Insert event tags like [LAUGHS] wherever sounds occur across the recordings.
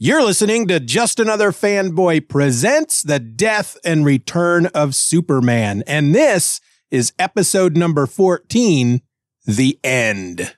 You're listening to Just Another Fanboy Presents The Death and Return of Superman. And this is episode number 14 The End.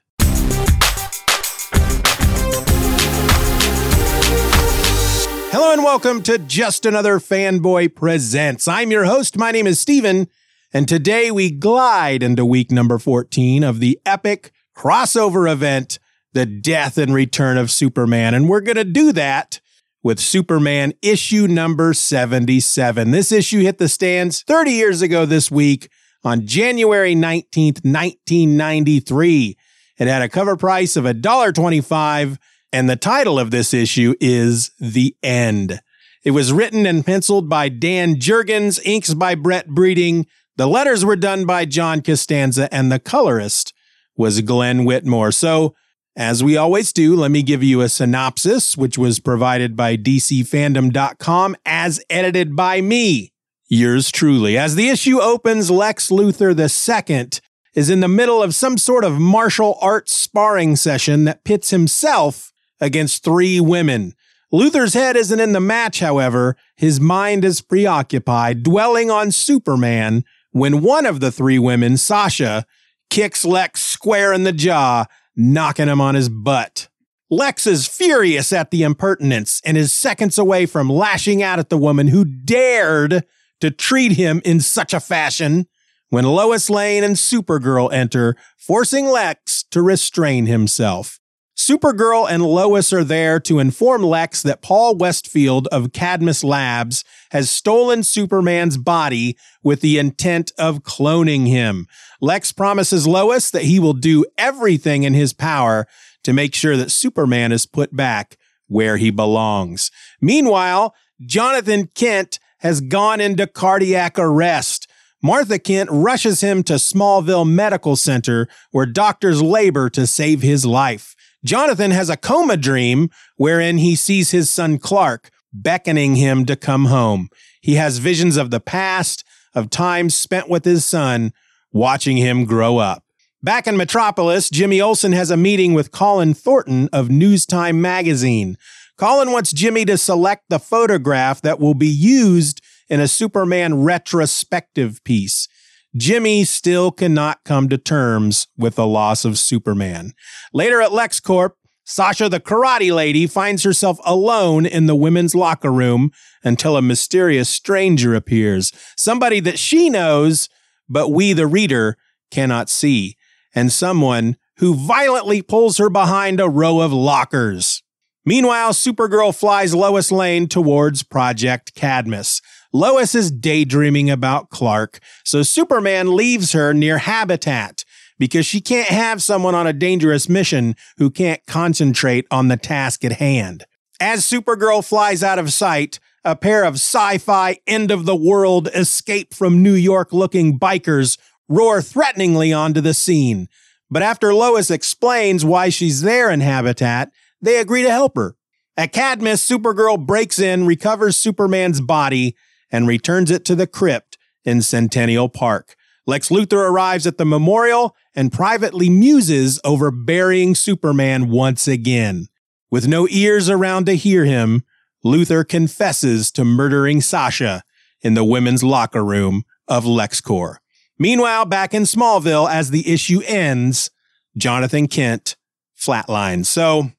Hello and welcome to Just Another Fanboy Presents. I'm your host. My name is Steven. And today we glide into week number 14 of the epic crossover event the death and return of Superman. And we're going to do that with Superman issue number 77. This issue hit the stands 30 years ago this week on January 19th, 1993. It had a cover price of $1.25, and the title of this issue is The End. It was written and penciled by Dan Jurgens, inks by Brett Breeding. The letters were done by John Costanza, and the colorist was Glenn Whitmore. So as we always do, let me give you a synopsis, which was provided by DCFandom.com as edited by me, yours truly. As the issue opens, Lex Luthor II is in the middle of some sort of martial arts sparring session that pits himself against three women. Luthor's head isn't in the match, however. His mind is preoccupied, dwelling on Superman, when one of the three women, Sasha, kicks Lex square in the jaw knocking him on his butt. Lex is furious at the impertinence and is seconds away from lashing out at the woman who dared to treat him in such a fashion when Lois Lane and Supergirl enter, forcing Lex to restrain himself. Supergirl and Lois are there to inform Lex that Paul Westfield of Cadmus Labs has stolen Superman's body with the intent of cloning him. Lex promises Lois that he will do everything in his power to make sure that Superman is put back where he belongs. Meanwhile, Jonathan Kent has gone into cardiac arrest. Martha Kent rushes him to Smallville Medical Center where doctors labor to save his life. Jonathan has a coma dream wherein he sees his son Clark beckoning him to come home. He has visions of the past, of time spent with his son, watching him grow up. Back in Metropolis, Jimmy Olsen has a meeting with Colin Thornton of Newstime magazine. Colin wants Jimmy to select the photograph that will be used in a Superman retrospective piece. Jimmy still cannot come to terms with the loss of Superman. Later at LexCorp, Sasha the karate lady finds herself alone in the women's locker room until a mysterious stranger appears, somebody that she knows, but we, the reader, cannot see, and someone who violently pulls her behind a row of lockers. Meanwhile, Supergirl flies Lois Lane towards Project Cadmus. Lois is daydreaming about Clark, so Superman leaves her near Habitat because she can't have someone on a dangerous mission who can't concentrate on the task at hand. As Supergirl flies out of sight, a pair of sci fi end of the world escape from New York looking bikers roar threateningly onto the scene. But after Lois explains why she's there in Habitat, they agree to help her. At Cadmus, Supergirl breaks in, recovers Superman's body, and returns it to the crypt in Centennial Park. Lex Luthor arrives at the memorial and privately muses over burying Superman once again. With no ears around to hear him, Luthor confesses to murdering Sasha in the women's locker room of LexCorp. Meanwhile, back in Smallville, as the issue ends, Jonathan Kent flatlines. So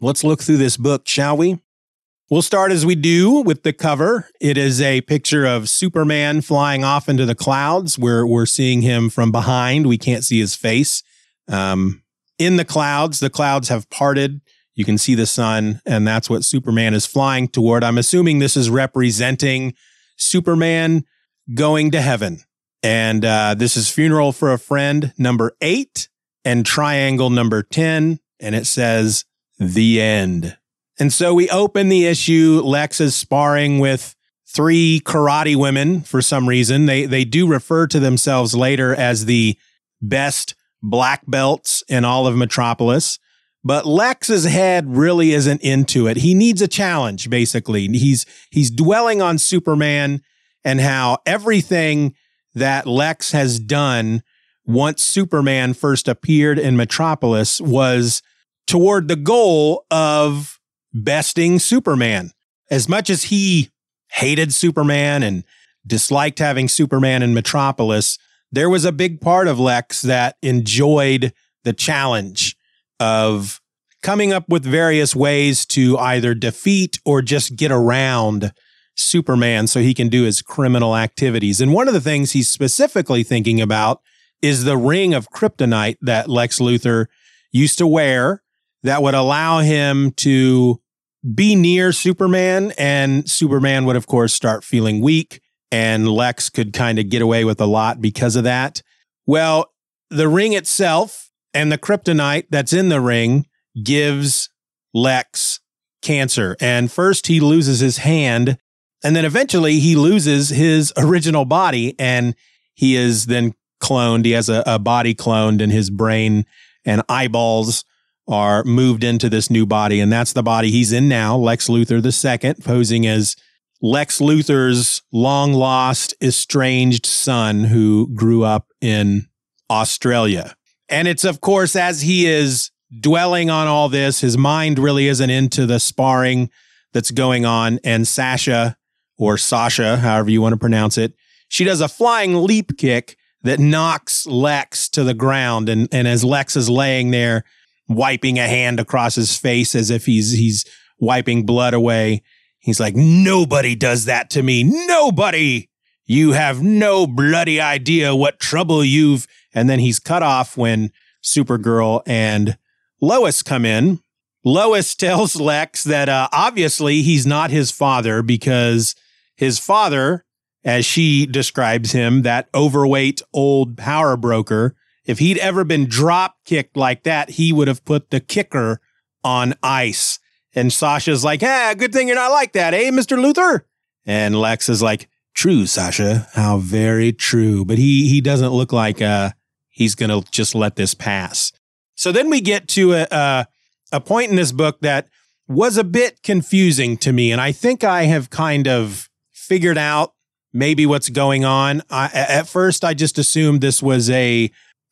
let's look through this book, shall we? We'll start as we do with the cover. It is a picture of Superman flying off into the clouds. We're, we're seeing him from behind. We can't see his face. Um, in the clouds, the clouds have parted. You can see the sun, and that's what Superman is flying toward. I'm assuming this is representing Superman going to heaven. And uh, this is Funeral for a Friend number eight and Triangle number 10. And it says, The End. And so we open the issue. Lex is sparring with three karate women for some reason. They they do refer to themselves later as the best black belts in all of Metropolis. But Lex's head really isn't into it. He needs a challenge, basically. He's he's dwelling on Superman and how everything that Lex has done once Superman first appeared in Metropolis was toward the goal of besting Superman. As much as he hated Superman and disliked having Superman in Metropolis, there was a big part of Lex that enjoyed the challenge of coming up with various ways to either defeat or just get around Superman so he can do his criminal activities. And one of the things he's specifically thinking about is the ring of kryptonite that Lex Luthor used to wear that would allow him to be near Superman. And Superman would, of course, start feeling weak, and Lex could kind of get away with a lot because of that. Well, the ring itself and the kryptonite that's in the ring gives Lex cancer. And first, he loses his hand, and then eventually, he loses his original body, and he is then cloned. He has a, a body cloned, and his brain and eyeballs are moved into this new body. And that's the body he's in now, Lex Luthor II, posing as Lex Luthor's long lost, estranged son who grew up in Australia. And it's, of course, as he is dwelling on all this, his mind really isn't into the sparring that's going on. And Sasha, or Sasha, however you want to pronounce it, she does a flying leap kick that knocks Lex to the ground. And, and as Lex is laying there, wiping a hand across his face as if he's he's wiping blood away, he's like, "Nobody does that to me. Nobody. You have no bloody idea what trouble you've." And then he's cut off when Supergirl and Lois come in. Lois tells Lex that uh, obviously he's not his father because his father as she describes him, that overweight old power broker, if he'd ever been drop kicked like that, he would have put the kicker on ice. And Sasha's like, "Ah, good thing you're not like that, eh, Mr. Luthor? And Lex is like, "True, Sasha. How very true." But he he doesn't look like uh he's gonna just let this pass. So then we get to a a, a point in this book that was a bit confusing to me, and I think I have kind of figured out maybe what's going on. I, at first, I just assumed this was a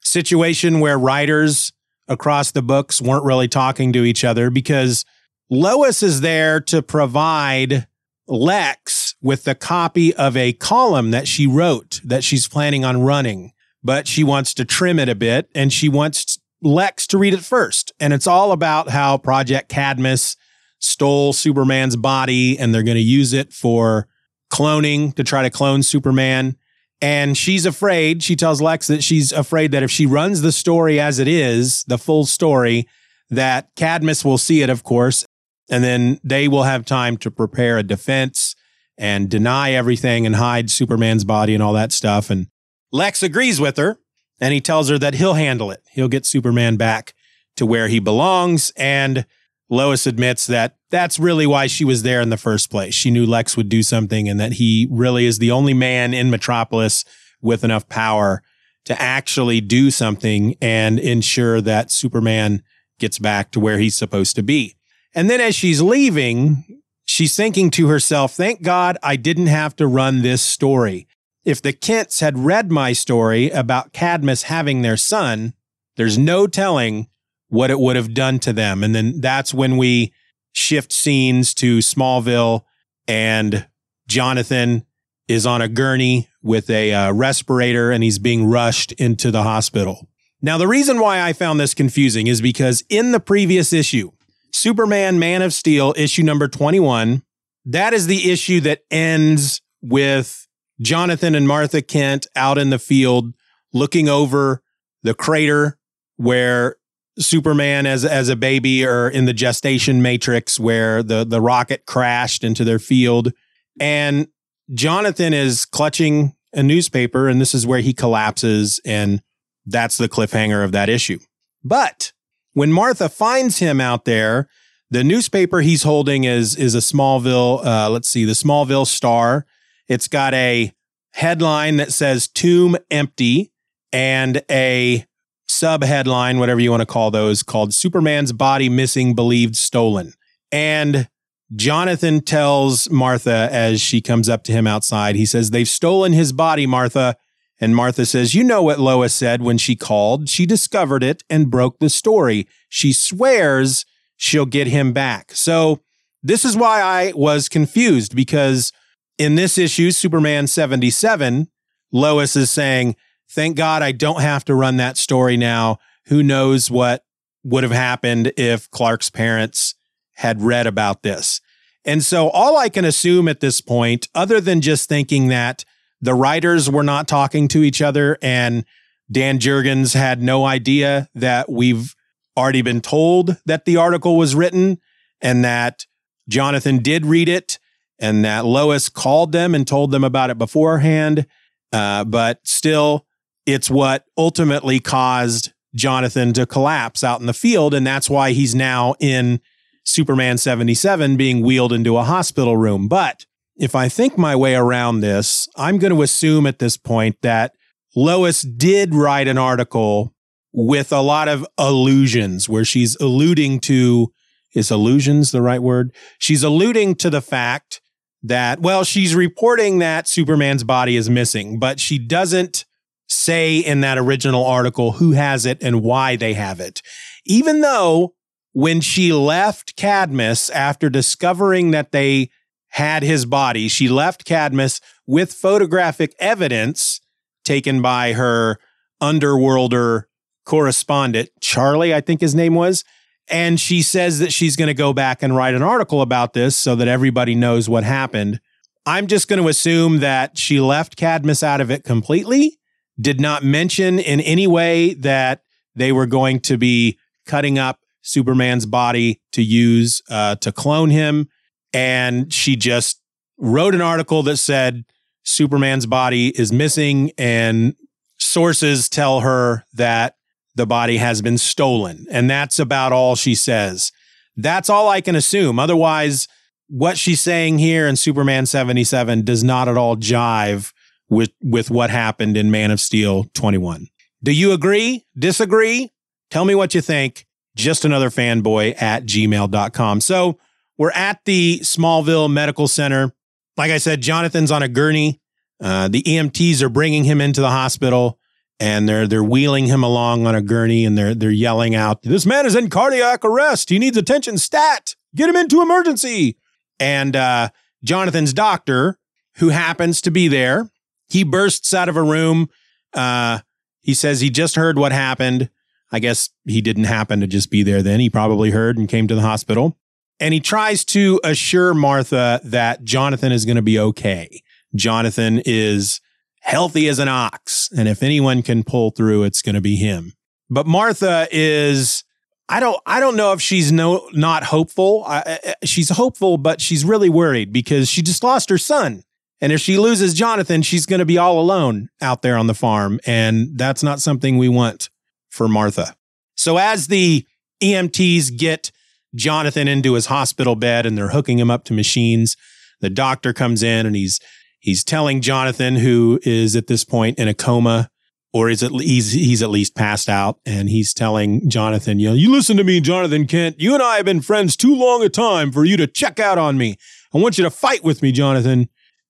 situation where writers across the books weren't really talking to each other because Lois is there to provide Lex with the copy of a column that she wrote that she's planning on running, but she wants to trim it a bit and she wants Lex to read it first. And it's all about how Project Cadmus stole Superman's body and they're going to use it for cloning to try to clone Superman. And she's afraid, she tells Lex that she's afraid that if she runs the story as it is, the full story, that Cadmus will see it, of course, and then they will have time to prepare a defense and deny everything and hide Superman's body and all that stuff. And Lex agrees with her and he tells her that he'll handle it. He'll get Superman back to where he belongs. And Lois admits that that's really why she was there in the first place. She knew Lex would do something and that he really is the only man in Metropolis with enough power to actually do something and ensure that Superman gets back to where he's supposed to be. And then as she's leaving, she's thinking to herself, thank God I didn't have to run this story. If the Kents had read my story about Cadmus having their son, there's no telling what it would have done to them. And then that's when we shift scenes to Smallville and Jonathan is on a gurney with a uh, respirator and he's being rushed into the hospital. Now, the reason why I found this confusing is because in the previous issue, Superman Man of Steel, issue number 21, that is the issue that ends with Jonathan and Martha Kent out in the field looking over the crater where Superman as as a baby or in the gestation matrix where the the rocket crashed into their field and Jonathan is clutching a newspaper and this is where he collapses and that's the cliffhanger of that issue. But when Martha finds him out there, the newspaper he's holding is is a Smallville uh, let's see the Smallville Star. It's got a headline that says tomb empty and a sub headline, whatever you want to call those, called Superman's Body Missing Believed Stolen. And Jonathan tells Martha as she comes up to him outside, he says, They've stolen his body, Martha. And Martha says, You know what Lois said when she called. She discovered it and broke the story. She swears she'll get him back. So this is why I was confused because in this issue, Superman 77, Lois is saying, Thank God I don't have to run that story now. Who knows what would have happened if Clark's parents had read about this? And so all I can assume at this point, other than just thinking that the writers were not talking to each other and Dan Jurgens had no idea that we've already been told that the article was written and that Jonathan did read it and that Lois called them and told them about it beforehand. Uh, but still, it's what ultimately caused Jonathan to collapse out in the field. And that's why he's now in Superman 77 being wheeled into a hospital room. But if I think my way around this, I'm going to assume at this point that Lois did write an article with a lot of allusions where she's alluding to is allusions the right word? She's alluding to the fact that, well, she's reporting that Superman's body is missing, but she doesn't say in that original article who has it and why they have it. Even though when she left Cadmus after discovering that they had his body, she left Cadmus with photographic evidence taken by her underworlder correspondent, Charlie, I think his name was. And she says that she's going to go back and write an article about this so that everybody knows what happened. I'm just going to assume that she left Cadmus out of it completely, did not mention in any way that they were going to be cutting up Superman's body to use uh, to clone him. And she just wrote an article that said Superman's body is missing, and sources tell her that the body has been stolen. And that's about all she says. That's all I can assume. Otherwise, what she's saying here in Superman 77 does not at all jive with, with what happened in Man of Steel 21. Do you agree? Disagree? Tell me what you think. Just another fanboy at gmail.com. So we're at the Smallville Medical Center. Like I said, Jonathan's on a gurney. Uh, the EMTs are bringing him into the hospital and they're they're wheeling him along on a gurney and they're they're yelling out, "This man is in cardiac arrest. He needs attention stat. Get him into emergency." And uh, Jonathan's doctor, who happens to be there, he bursts out of a room. Uh, he says he just heard what happened. I guess he didn't happen to just be there then. He probably heard and came to the hospital. And he tries to assure Martha that Jonathan is going to be okay. Jonathan is healthy as an ox. And if anyone can pull through, it's going to be him. But Martha is, I don't, I don't know if she's no, not hopeful. I, she's hopeful, but she's really worried because she just lost her son. And if she loses Jonathan, she's going to be all alone out there on the farm. And that's not something we want for Martha. So as the EMTs get Jonathan into his hospital bed and they're hooking him up to machines, the doctor comes in and he's He's telling Jonathan, who is at this point in a coma, or is at least he's at least passed out, and he's telling Jonathan, you know, you listen to me, Jonathan Kent. You and I have been friends too long a time for you to check out on me. I want you to fight with me, Jonathan.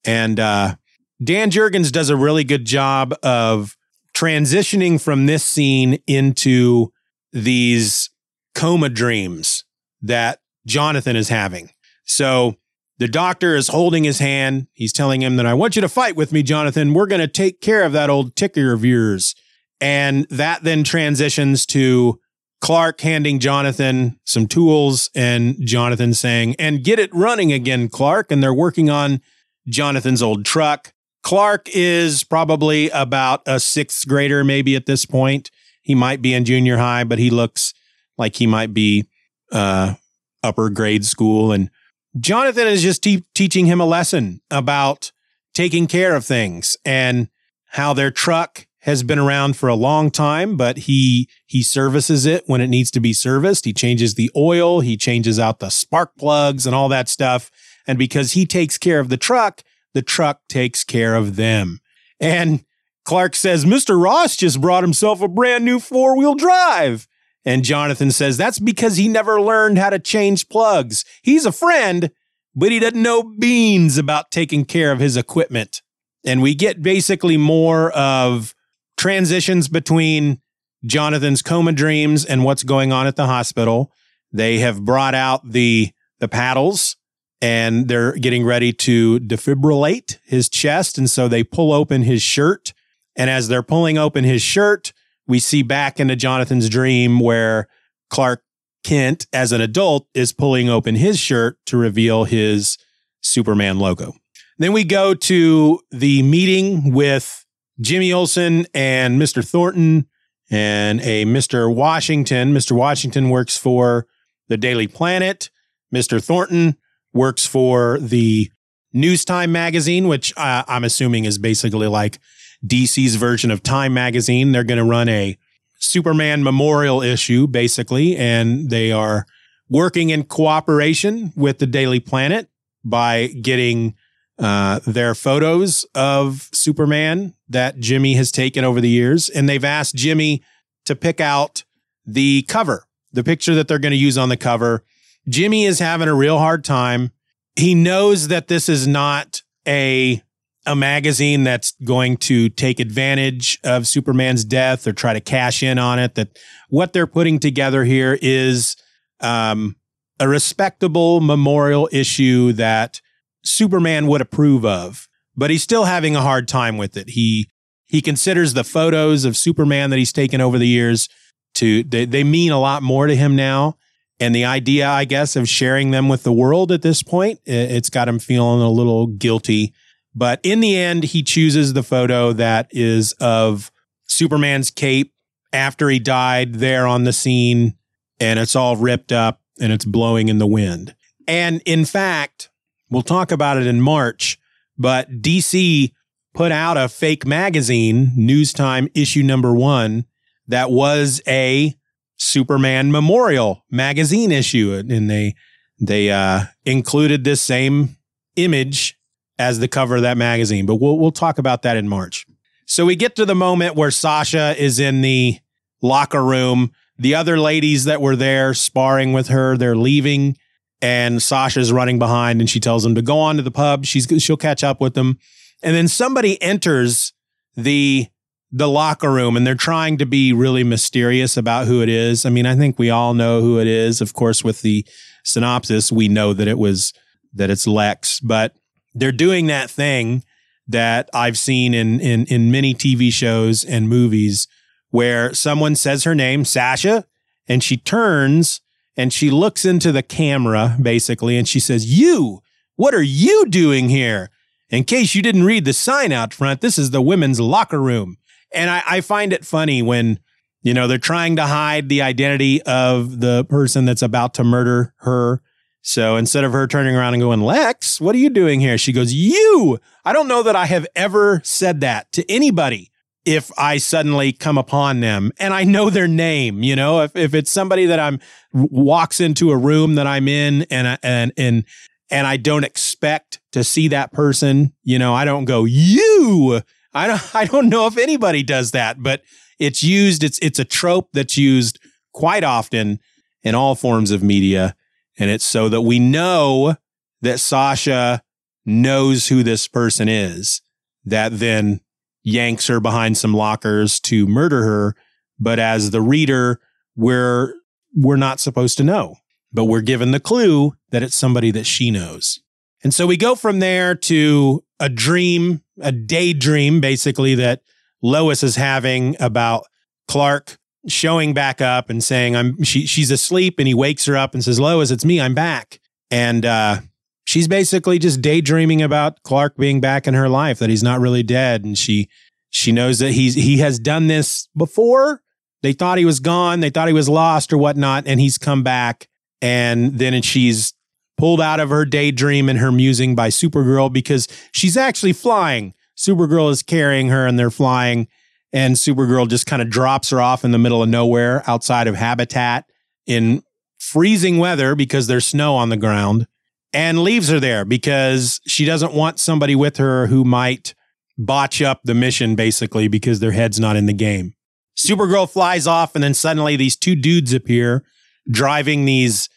And uh, Dan Jurgens does a really good job of transitioning from this scene into these coma dreams that Jonathan is having. So the doctor is holding his hand. He's telling him that I want you to fight with me, Jonathan. We're going to take care of that old ticker of yours. And that then transitions to Clark handing Jonathan some tools and Jonathan saying, and get it running again, Clark. And they're working on Jonathan's old truck. Clark is probably about a sixth grader, maybe at this point. He might be in junior high, but he looks like he might be uh, upper grade school. And Jonathan is just te- teaching him a lesson about taking care of things and how their truck has been around for a long time, but he he services it when it needs to be serviced. He changes the oil, he changes out the spark plugs and all that stuff. And because he takes care of the truck, the truck takes care of them. And Clark says, Mr. Ross just brought himself a brand new four wheel drive. And Jonathan says that's because he never learned how to change plugs. He's a friend, but he doesn't know beans about taking care of his equipment. And we get basically more of transitions between Jonathan's coma dreams and what's going on at the hospital. They have brought out the the paddles and they're getting ready to defibrillate his chest. And so they pull open his shirt. And as they're pulling open his shirt, we see back into Jonathan's dream where Clark Kent, as an adult, is pulling open his shirt to reveal his Superman logo. Then we go to the meeting with Jimmy Olsen and Mr. Thornton and a Mr. Washington. Mr. Washington works for the Daily Planet. Mr. Thornton works for the News Time magazine, which uh, I'm assuming is basically like DC's version of Time magazine. They're going to run a Superman memorial issue, basically, and they are working in cooperation with the Daily Planet by getting uh, their photos of Superman that Jimmy has taken over the years. And they've asked Jimmy to pick out the cover, the picture that they're going to use on the cover. Jimmy is having a real hard time. He knows that this is not a a magazine that's going to take advantage of Superman's death or try to cash in on it. That what they're putting together here is um, a respectable memorial issue that Superman would approve of, but he's still having a hard time with it. He he considers the photos of Superman that he's taken over the years to they, they mean a lot more to him now. And the idea, I guess, of sharing them with the world at this point, it's got him feeling a little guilty. But in the end, he chooses the photo that is of Superman's cape after he died there on the scene, and it's all ripped up and it's blowing in the wind. And in fact, we'll talk about it in March, but DC put out a fake magazine, News Time issue number one, that was a Superman Memorial magazine issue, and they they uh, included this same image as the cover of that magazine. But we'll we'll talk about that in March. So we get to the moment where Sasha is in the locker room. The other ladies that were there sparring with her, they're leaving, and Sasha's running behind, and she tells them to go on to the pub. She's she'll catch up with them, and then somebody enters the the locker room and they're trying to be really mysterious about who it is. I mean, I think we all know who it is. Of course, with the synopsis, we know that it was that it's Lex, but they're doing that thing that I've seen in in in many TV shows and movies where someone says her name, Sasha, and she turns and she looks into the camera basically and she says, "You, what are you doing here?" In case you didn't read the sign out front, this is the women's locker room. And I, I find it funny when, you know, they're trying to hide the identity of the person that's about to murder her. So instead of her turning around and going, Lex, what are you doing here? She goes, You. I don't know that I have ever said that to anybody if I suddenly come upon them and I know their name, you know, if, if it's somebody that I'm walks into a room that I'm in and, and, and, and I don't expect to see that person, you know, I don't go, you, I don't [LAUGHS] I don't know if anybody does that, but it's used. It's it's a trope that's used quite often in all forms of media, and it's so that we know that Sasha knows who this person is. That then yanks her behind some lockers to murder her. But as the reader, we're we're not supposed to know, but we're given the clue that it's somebody that she knows. And so we go from there to a dream, a daydream, basically, that Lois is having about Clark showing back up and saying, I'm she she's asleep, and he wakes her up and says, Lois, it's me, I'm back. And uh, she's basically just daydreaming about Clark being back in her life, that he's not really dead. And she she knows that he's he has done this before. They thought he was gone, they thought he was lost or whatnot, and he's come back. And then she's pulled out of her daydream and her musing by Supergirl because she's actually flying. Supergirl is carrying her and they're flying. And Supergirl just kind of drops her off in the middle of nowhere outside of habitat in freezing weather because there's snow on the ground and leaves her there because she doesn't want somebody with her who might botch up the mission basically because their head's not in the game. Supergirl flies off and then suddenly these two dudes appear driving these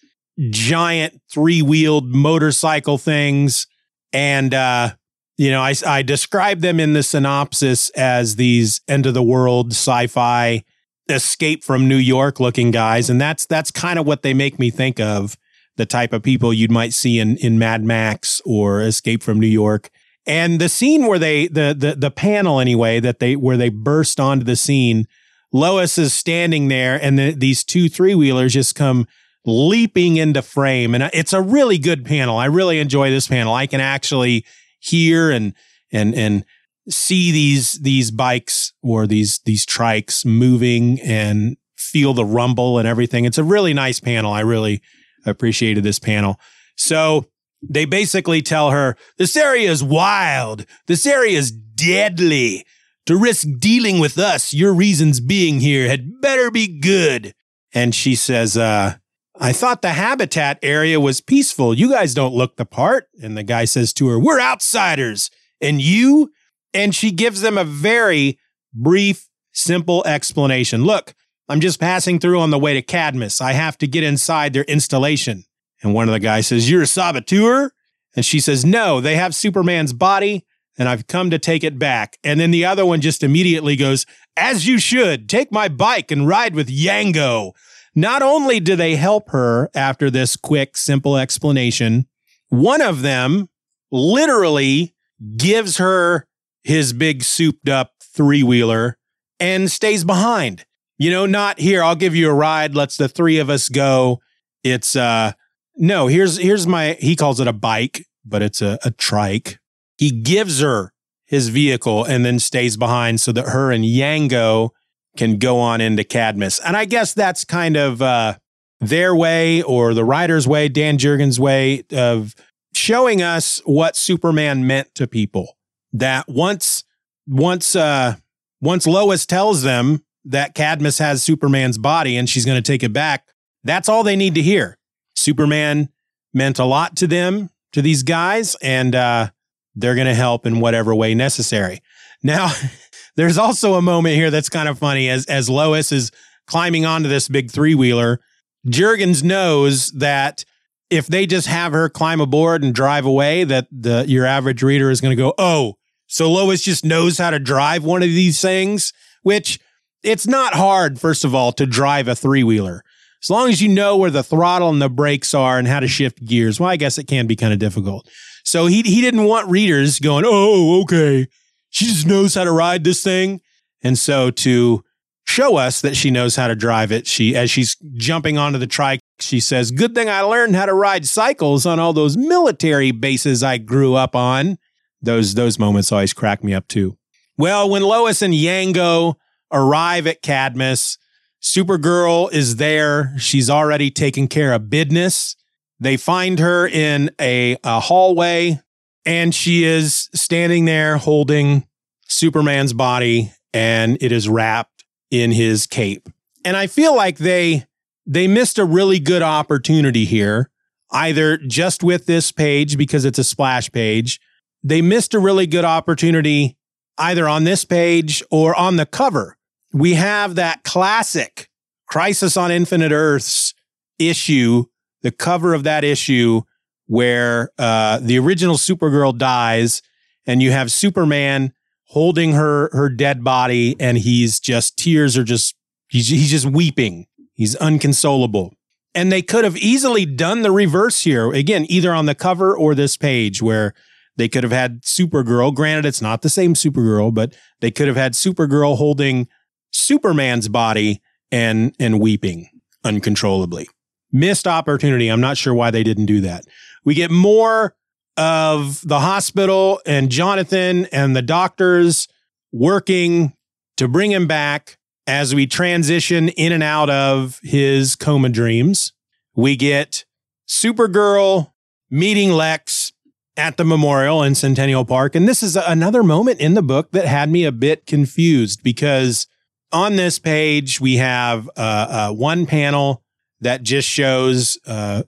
giant three wheeled motorcycle things. And, uh, you know, I, I described them in the synopsis as these end of the world sci fi escape from New York looking guys. And that's, that's kind of what they make me think of. the type of people you might see in, in Mad Max or Escape from New York. And the scene where they, the, the, the panel anyway, that they, where they burst onto the scene, Lois is standing there and the, these two three wheelers just come leaping into frame. And it's a really good panel. I really enjoy this panel. I can actually hear and, and, and see these, these bikes or these, these trikes moving and feel the rumble and everything. It's a really nice panel. I really appreciated this panel. So they basically tell her, this area is wild. This area is deadly. To risk dealing with us, your reasons being here had better be good. And she says, uh, I thought the habitat area was peaceful. You guys don't look the part. And the guy says to her, We're outsiders. And you? And she gives them a very brief, simple explanation. Look, I'm just passing through on the way to Cadmus. I have to get inside their installation. And one of the guys says, You're a saboteur? And she says, No, they have Superman's body and I've come to take it back. And then the other one just immediately goes, As you should, take my bike and ride with Yango. Not only do they help her after this quick, simple explanation, one of them literally gives her his big souped up three wheeler and stays behind. You know, not here, I'll give you a ride. Let's the three of us go. It's, uh, no, here's, here's my, he calls it a bike, but it's a, a trike. He gives her his vehicle and then stays behind so that her and Yango can go on into Cadmus. And I guess that's kind of uh, their way or the writer's way, Dan Jurgens' way of showing us what Superman meant to people. That once, once, uh, once Lois tells them that Cadmus has Superman's body and she's going to take it back, that's all they need to hear. Superman meant a lot to them, to these guys, and uh, they're going to help in whatever way necessary. Now, [LAUGHS] There's also a moment here that's kind of funny as as Lois is climbing onto this big three wheeler. Jurgens knows that if they just have her climb aboard and drive away, that the your average reader is going to go, "Oh, so Lois just knows how to drive one of these things." Which it's not hard, first of all, to drive a three wheeler. As long as you know where the throttle and the brakes are and how to shift gears. Well, I guess it can be kind of difficult. So he he didn't want readers going, "Oh, okay." She just knows how to ride this thing. And so to show us that she knows how to drive it, she, as she's jumping onto the trike, she says, good thing I learned how to ride cycles on all those military bases I grew up on. Those, those moments always crack me up too. Well, when Lois and Yango arrive at Cadmus, Supergirl is there. She's already taken care of business. They find her in a, a hallway and she is standing there holding Superman's body and it is wrapped in his cape. And I feel like they they missed a really good opportunity here, either just with this page because it's a splash page. They missed a really good opportunity either on this page or on the cover. We have that classic Crisis on Infinite Earths issue, the cover of that issue where uh, the original Supergirl dies, and you have Superman holding her her dead body, and he's just tears are just he's he's just weeping. He's unconsolable. And they could have easily done the reverse here again, either on the cover or this page, where they could have had Supergirl. Granted, it's not the same Supergirl, but they could have had Supergirl holding Superman's body and and weeping uncontrollably. Missed opportunity. I'm not sure why they didn't do that. We get more of the hospital and Jonathan and the doctors working to bring him back as we transition in and out of his coma dreams. We get Supergirl meeting Lex at the memorial in Centennial Park. And this is another moment in the book that had me a bit confused because on this page, we have uh, uh, one panel that just shows uh,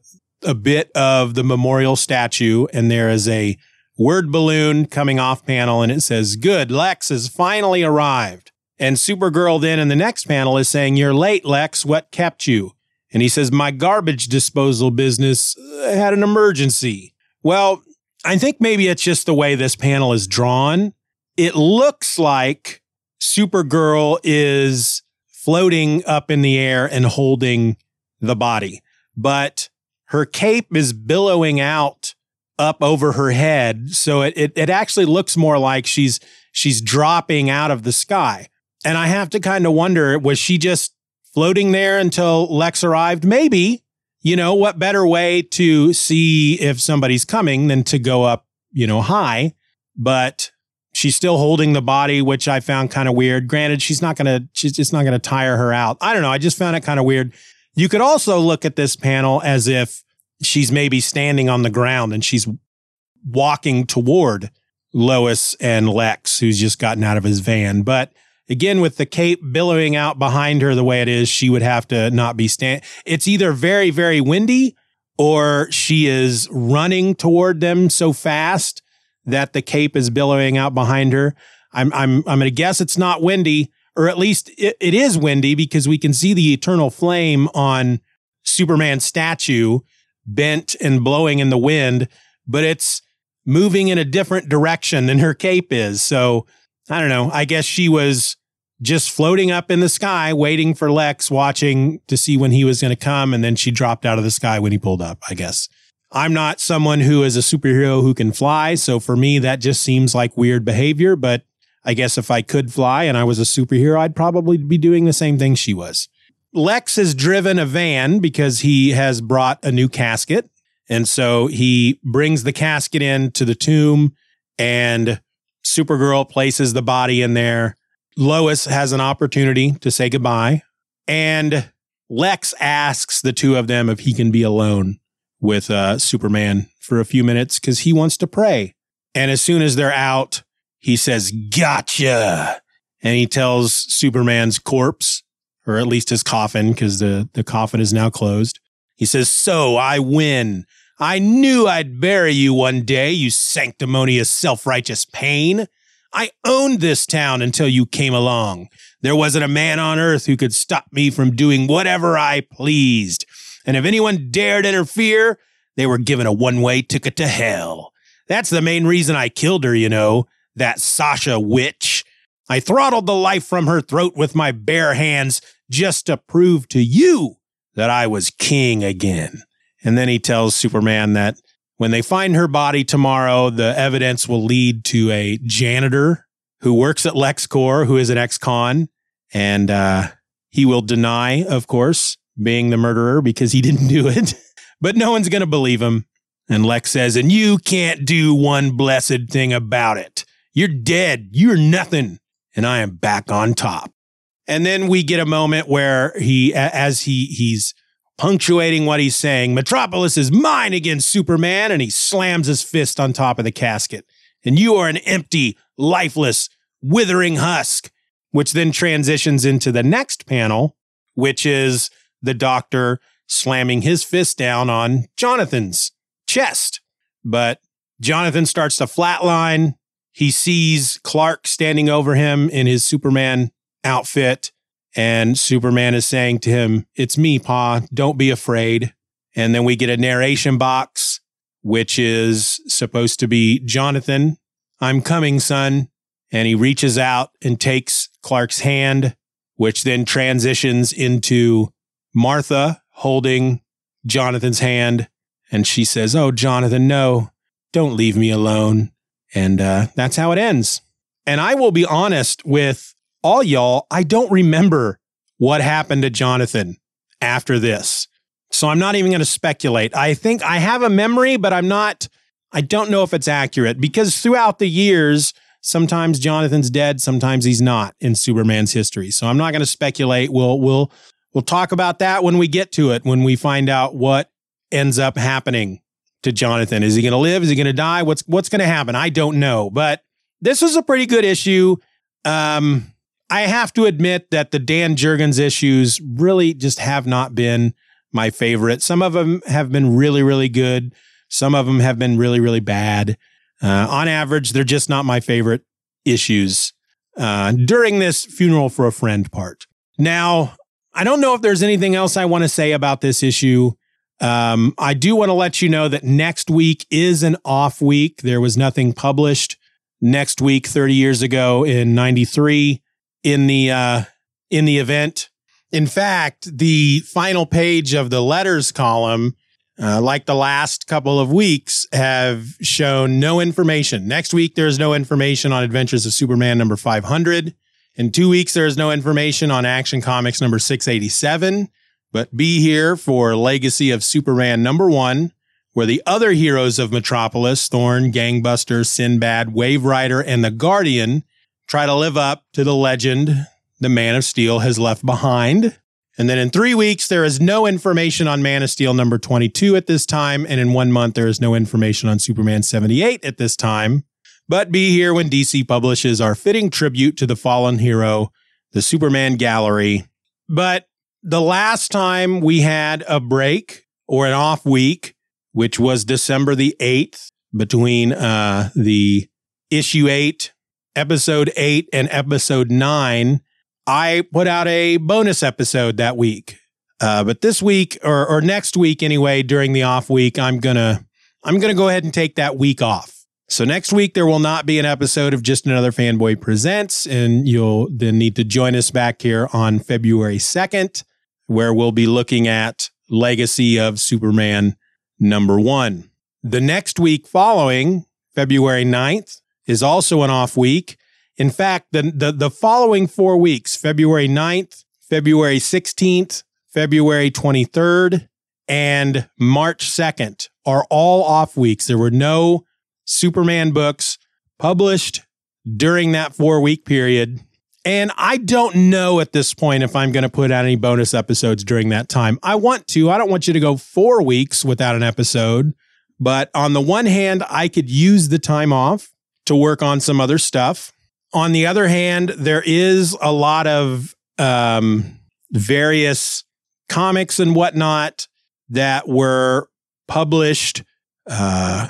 a bit of the memorial statue, and there is a word balloon coming off panel, and it says, Good, Lex has finally arrived. And Supergirl then in the next panel is saying, You're late, Lex. What kept you? And he says, My garbage disposal business uh, had an emergency. Well, I think maybe it's just the way this panel is drawn. It looks like Supergirl is floating up in the air and holding the body. But her cape is billowing out up over her head. So it, it, it actually looks more like she's, she's dropping out of the sky. And I have to kind of wonder, was she just floating there until Lex arrived? Maybe, you know, what better way to see if somebody's coming than to go up, you know, high? But she's still holding the body, which I found kind of weird. Granted, she's not to, she's just not to tire her out. I don't know. I just found it kind of weird. You could also look at this panel as if she's maybe standing on the ground and she's walking toward Lois and Lex, who's just gotten out of his van. But again, with the cape billowing out behind her the way it is, she would have to not be stand. It's either very, very windy or she is running toward them so fast that the cape is billowing out behind her. I'm, I'm, I'm going to guess it's not windy, or at least it, it is windy because we can see the eternal flame on Superman's statue bent and blowing in the wind, but it's moving in a different direction than her cape is. So I don't know. I guess she was just floating up in the sky, waiting for Lex, watching to see when he was going to come. And then she dropped out of the sky when he pulled up, I guess. I'm not someone who is a superhero who can fly. So for me, that just seems like weird behavior. But I guess if I could fly and I was a superhero, I'd probably be doing the same thing she was. Lex has driven a van because he has brought a new casket. And so he brings the casket in to the tomb and Supergirl places the body in there. Lois has an opportunity to say goodbye. And Lex asks the two of them if he can be alone with uh, Superman for a few minutes because he wants to pray. And as soon as they're out, he says, Gotcha. And he tells Superman's corpse, or at least his coffin, because the, the coffin is now closed. He says, So I win. I knew I'd bury you one day, you sanctimonious, self righteous pain. I owned this town until you came along. There wasn't a man on earth who could stop me from doing whatever I pleased. And if anyone dared interfere, they were given a one way ticket to hell. That's the main reason I killed her, you know, that Sasha witch. I throttled the life from her throat with my bare hands just to prove to you that I was king again. And then he tells Superman that when they find her body tomorrow, the evidence will lead to a janitor who works at LexCorp, who is an ex-con, and uh, he will deny, of course, being the murderer because he [LAUGHS] didn't do it. but no one's going to believe him. And Lex says, and you can't do one blessed thing about it. You're dead. You're nothing. And I am back on top. And then we get a moment where he, as he, he's punctuating what he's saying. Metropolis is mine against Superman, and he slams his fist on top of the casket. And you are an empty, lifeless, withering husk, which then transitions into the next panel, which is the doctor slamming his fist down on Jonathan's chest. But Jonathan starts to flatline. He sees Clark standing over him in his Superman outfit and Superman is saying to him, It's me, Pa. Don't be afraid. And then we get a narration box, which is supposed to be Jonathan. I'm coming, son. And he reaches out and takes Clark's hand, which then transitions into Martha holding Jonathan's hand. And she says, Oh, Jonathan, no, don't leave me alone. And uh, that's how it ends. And I will be honest with all y'all, I don't remember what happened to Jonathan after this. So I'm not even going to speculate. I think I have a memory, but I'm not, I don't know if it's accurate because throughout the years, sometimes Jonathan's dead, sometimes he's not in Superman's history. So I'm not going to speculate. We'll, we'll, we'll talk about that when we get to it, when we find out what ends up happening to Jonathan. Is he going to live? Is he going to die? What's, what's going to happen? I don't know, but this was a pretty good issue. Um, I have to admit that the Dan Jurgens issues really just have not been my favorite. Some of them have been really, really good. Some of them have been really, really bad. Uh, on average, they're just not my favorite issues uh, during this funeral for a friend part. Now, I don't know if there's anything else I want to say about this issue. Um, I do want to let you know that next week is an off week. There was nothing published next week 30 years ago in 93 in the uh, in the event. In fact, the final page of the letters column uh, like the last couple of weeks, have shown no information. Next week, there's no information on Adventures of Superman number 500. In two weeks, there is no information on Action Comics number 687. But be here for Legacy of Superman number one, where the other heroes of Metropolis, Thorn, Gangbuster, Sinbad, Waverider, and the Guardian, try to live up to the legend the Man of Steel has left behind. And then in three weeks, there is no information on Man of Steel number 22 at this time. And in one month, there is no information on Superman 78 at this time. But be here when DC publishes our fitting tribute to the fallen hero, the Superman Gallery. But the last time we had a break or an off week, which was December the 8th, between uh, the issue 8, episode 8, and episode 9, I put out a bonus episode that week. Uh, but this week or, or next week anyway, during the off week, I'm gonna I'm gonna go ahead and take that week off. So next week there will not be an episode of just another fanboy presents, and you'll then need to join us back here on February 2nd, where we'll be looking at Legacy of Superman number one. The next week following, February 9th, is also an off week. In fact, the, the, the following four weeks, February 9th, February 16th, February 23rd, and March 2nd are all off weeks. There were no Superman books published during that four week period. And I don't know at this point if I'm going to put out any bonus episodes during that time. I want to. I don't want you to go four weeks without an episode. But on the one hand, I could use the time off to work on some other stuff. On the other hand, there is a lot of um, various comics and whatnot that were published uh,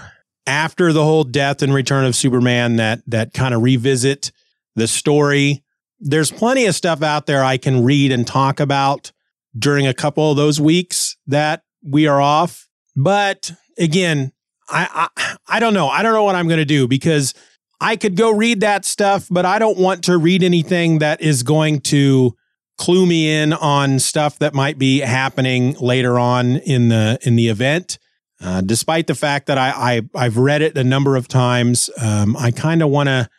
after the whole death and return of Superman that that kind of revisit the story. There's plenty of stuff out there I can read and talk about during a couple of those weeks that we are off. But again, I I, I don't know. I don't know what I'm going to do because I could go read that stuff, but I don't want to read anything that is going to clue me in on stuff that might be happening later on in the in the event. Uh, despite the fact that I, I have read it a number of times, um, I kind of want to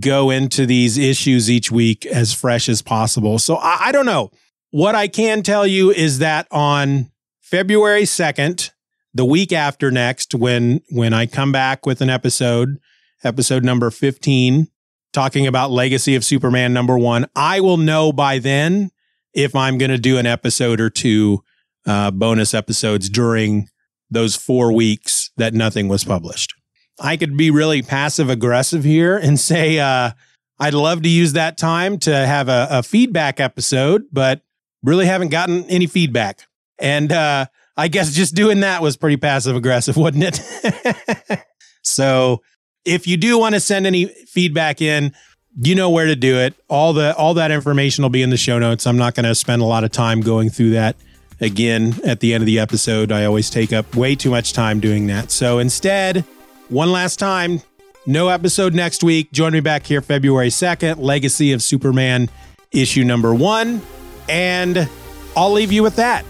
go into these issues each week as fresh as possible. So I, I don't know. What I can tell you is that on February second, the week after next, when when I come back with an episode episode number 15, talking about Legacy of Superman number one. I will know by then if I'm going to do an episode or two uh, bonus episodes during those four weeks that nothing was published. I could be really passive aggressive here and say, uh, I'd love to use that time to have a, a, feedback episode, but really haven't gotten any feedback. And uh, I guess just doing that was pretty passive aggressive, [LAUGHS] wasn't it? so if you do want to send any feedback in, you know where to do it. All the all that information will be in the show notes. I'm not going to spend a lot of time going through that again at the end of the episode. I always take up way too much time doing that. So instead, one last time, no episode next week. Join me back here February 2nd, Legacy of Superman issue number 1, and I'll leave you with that.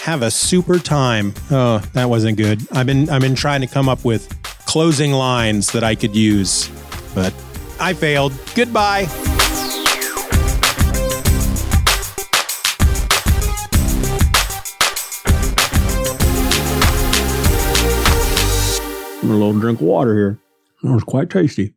Have a super time. Oh, that wasn't good. I've been I've been trying to come up with closing lines that I could use, but I failed. Goodbye. A little drink of water here. It was quite tasty.